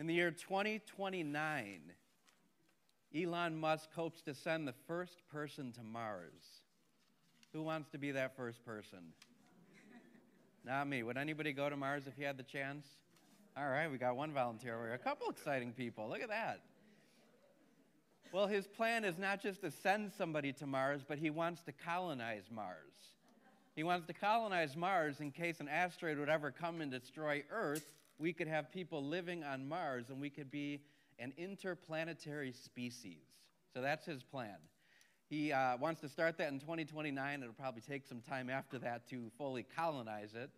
In the year 2029, Elon Musk hopes to send the first person to Mars. Who wants to be that first person? Not me. Would anybody go to Mars if you had the chance? All right, we got one volunteer over here. A couple exciting people. Look at that. Well, his plan is not just to send somebody to Mars, but he wants to colonize Mars. He wants to colonize Mars in case an asteroid would ever come and destroy Earth. We could have people living on Mars and we could be an interplanetary species. So that's his plan. He uh, wants to start that in 2029. It'll probably take some time after that to fully colonize it.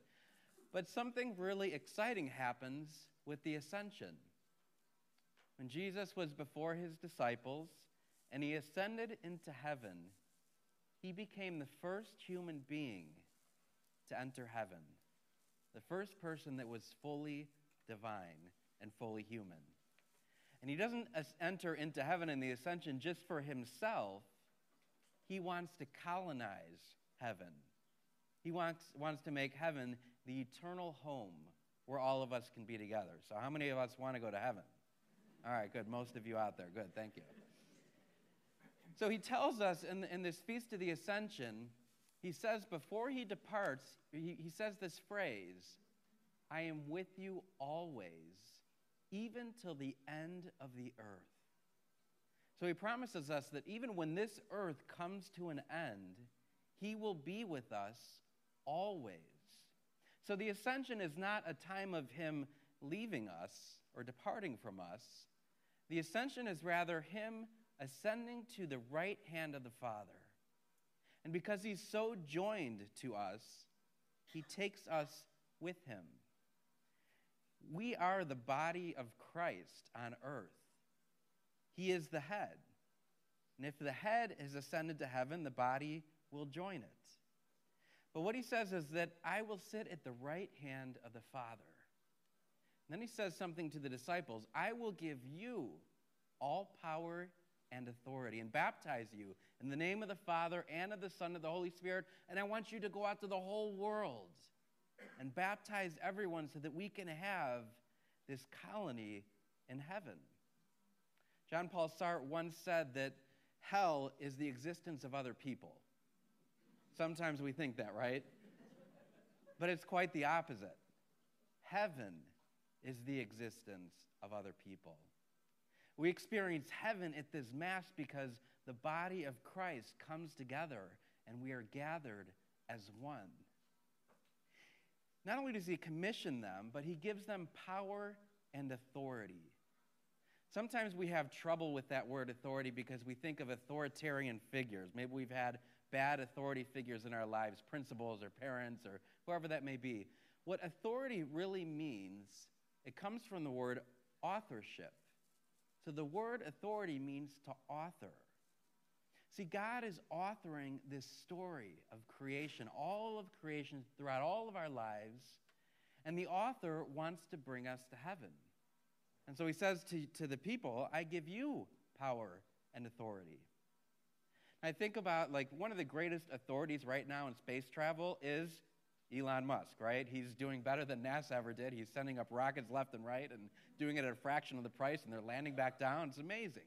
But something really exciting happens with the ascension. When Jesus was before his disciples and he ascended into heaven, he became the first human being to enter heaven, the first person that was fully divine and fully human. And he doesn't enter into heaven in the ascension just for himself, he wants to colonize heaven. He wants, wants to make heaven the eternal home where all of us can be together. So, how many of us want to go to heaven? All right, good. Most of you out there. Good. Thank you. So, he tells us in, in this Feast of the Ascension, he says before he departs, he, he says this phrase I am with you always even till the end of the earth. So he promises us that even when this earth comes to an end, he will be with us always. So the ascension is not a time of him leaving us or departing from us. The ascension is rather him ascending to the right hand of the Father. And because he's so joined to us, he takes us with him. We are the body of Christ on earth. He is the head. And if the head is ascended to heaven, the body will join it. But what he says is that I will sit at the right hand of the Father. And then he says something to the disciples I will give you all power and authority and baptize you in the name of the Father and of the Son and of the Holy Spirit. And I want you to go out to the whole world and baptize everyone so that we can have this colony in heaven. John Paul Sartre once said that hell is the existence of other people. Sometimes we think that, right? But it's quite the opposite. Heaven is the existence of other people. We experience heaven at this Mass because the body of Christ comes together and we are gathered as one. Not only does he commission them, but he gives them power and authority. Sometimes we have trouble with that word authority because we think of authoritarian figures. Maybe we've had bad authority figures in our lives, principals or parents or whoever that may be. What authority really means, it comes from the word authorship. So the word authority means to author. See, God is authoring this story of creation, all of creation throughout all of our lives, and the author wants to bring us to heaven. And so he says to, to the people, I give you power and authority. I think about like one of the greatest authorities right now in space travel is Elon Musk, right? He's doing better than NASA ever did. He's sending up rockets left and right and doing it at a fraction of the price, and they're landing back down. It's amazing.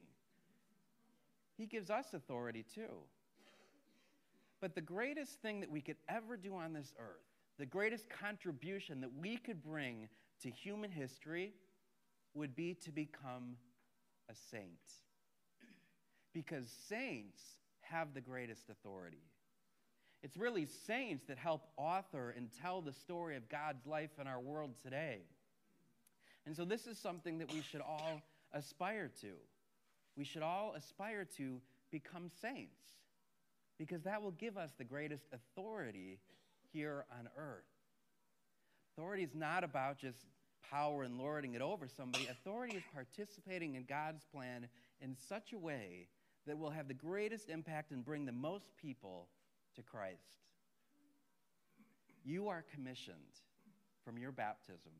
He gives us authority too. But the greatest thing that we could ever do on this earth, the greatest contribution that we could bring to human history, would be to become a saint. Because saints have the greatest authority. It's really saints that help author and tell the story of God's life in our world today. And so, this is something that we should all aspire to we should all aspire to become saints because that will give us the greatest authority here on earth. Authority is not about just power and lording it over somebody. Authority is participating in God's plan in such a way that will have the greatest impact and bring the most people to Christ. You are commissioned from your baptism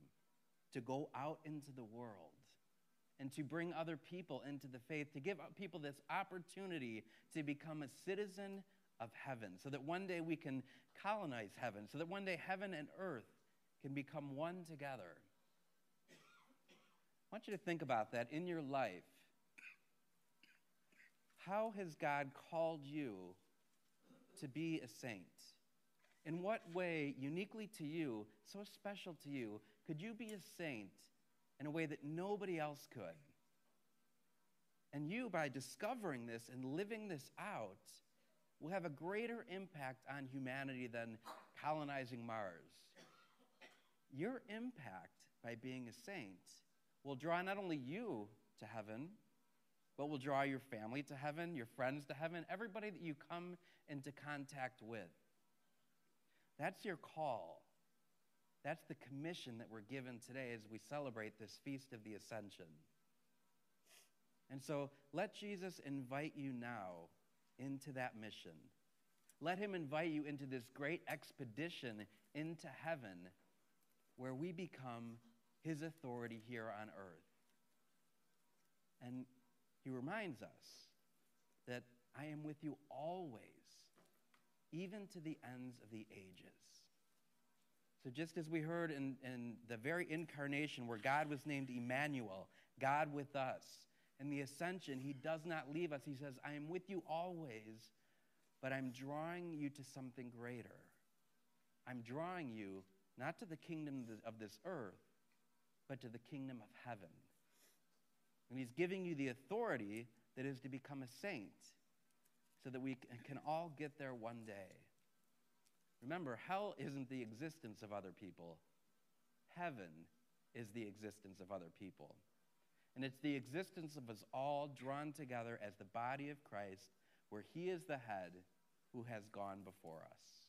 to go out into the world and to bring other people into the faith, to give people this opportunity to become a citizen of heaven, so that one day we can colonize heaven, so that one day heaven and earth can become one together. I want you to think about that in your life. How has God called you to be a saint? In what way, uniquely to you, so special to you, could you be a saint in a way that nobody else could? And you, by discovering this and living this out, will have a greater impact on humanity than colonizing Mars. Your impact by being a saint will draw not only you to heaven, but will draw your family to heaven, your friends to heaven, everybody that you come into contact with. That's your call. That's the commission that we're given today as we celebrate this feast of the ascension. And so let Jesus invite you now into that mission. Let him invite you into this great expedition into heaven where we become his authority here on earth. And he reminds us that I am with you always, even to the ends of the ages. So, just as we heard in, in the very incarnation where God was named Emmanuel, God with us, in the ascension, he does not leave us. He says, I am with you always, but I'm drawing you to something greater. I'm drawing you not to the kingdom of this earth, but to the kingdom of heaven. And he's giving you the authority that is to become a saint so that we can all get there one day. Remember, hell isn't the existence of other people, heaven is the existence of other people. And it's the existence of us all drawn together as the body of Christ, where he is the head who has gone before us.